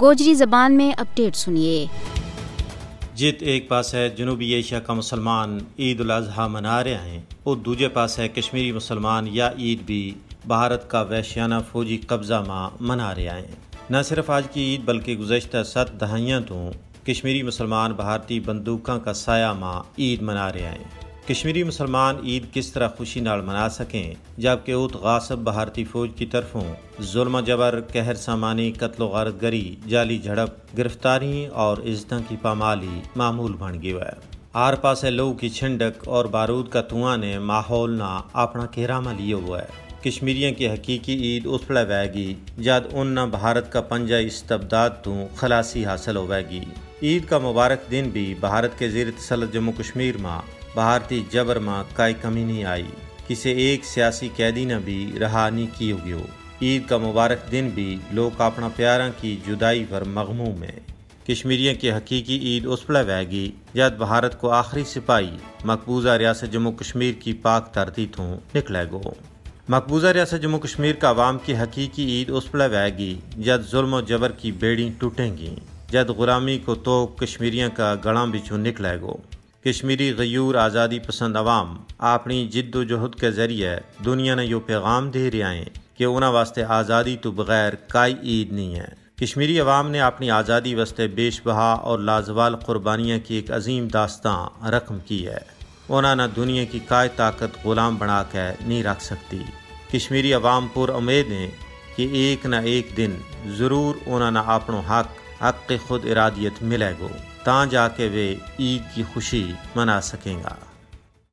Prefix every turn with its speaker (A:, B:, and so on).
A: گوجری زبان میں اپڈیٹ سنیے۔
B: جت ایک پاس ہے جنوبی ایشیا کا مسلمان عید الاضحیٰ منا رہے ہیں اور دوجے پاس ہے کشمیری مسلمان یا عید بھی بھارت کا ویشیانہ فوجی قبضہ ماں منا رہے ہیں۔ نہ صرف آج کی عید بلکہ گزشتہ ست دہائیاں تو کشمیری مسلمان بھارتی بندوقوں کا سایہ ماں عید منا رہے ہیں۔ کشمیری مسلمان عید کس طرح خوشی نال منا سکیں؟ جبکہ اوت غاصب بھارتی فوج کی طرفوں ظلم جبر، قہر سامانی، قتل و غارت گری، جعلی جھڑپ، گرفتاری اور عزتوں کی پامالی معمول بن گئی ہے۔ آر پاس لو کی چھنڈک اور بارود کا تواں نے ماحول نہ اپنا کہرامہ لیے ہوا ہے۔ کشمیریوں کی حقیقی عید اس پڑے وے گی جد ان نہ بھارت کا پنجہ استبداد تو خلاصی حاصل ہوئے گی۔ عید کا مبارک دن بھی بھارت کے زیر تسلط جموں کشمیر ماں بھارتی جبر ماں کئی کمی نہیں آئی۔ کسی ایک سیاسی قیدی نے بھی رہا نہیں کی ہوگی ہو عید کا مبارک دن بھی لوگ اپنا پیاروں کی جدائی پر مغموم ہے۔ کشمیریوں کی حقیقی عید اس پڑے وے گی جد بھارت کو آخری سپاہی مقبوضہ ریاست جموں کشمیر کی پاک ترتی تھوں نکلے گو۔ مقبوضہ ریاست جموں کشمیر کا عوام کی حقیقی عید اس پڑے وے گی جد ظلم و جبر کی بیڑی ٹوٹیں گی۔ جد غلامی کو تو کشمیریوں کا گڑاں بچھو نکلے گو۔ کشمیری غیور آزادی پسند عوام اپنی جد و جہد کے ذریعے دنیا نے یوں پیغام دے رہے ہیں کہ انہوں واسطے آزادی تو بغیر کائی عید نہیں ہے۔ کشمیری عوام نے اپنی آزادی واسطے بیش بہا اور لازوال قربانیاں کی ایک عظیم داستان رقم کی ہے۔ انہوں نے دنیا کی کائے طاقت غلام بنا کے نہیں رکھ سکتی۔ کشمیری عوام پر امید ہیں کہ ایک نہ ایک دن ضرور انہوں نے اپنوں حق حق خود ارادیت ملے گو، تاں جا کے وہ عید کی خوشی منا سکیں گا۔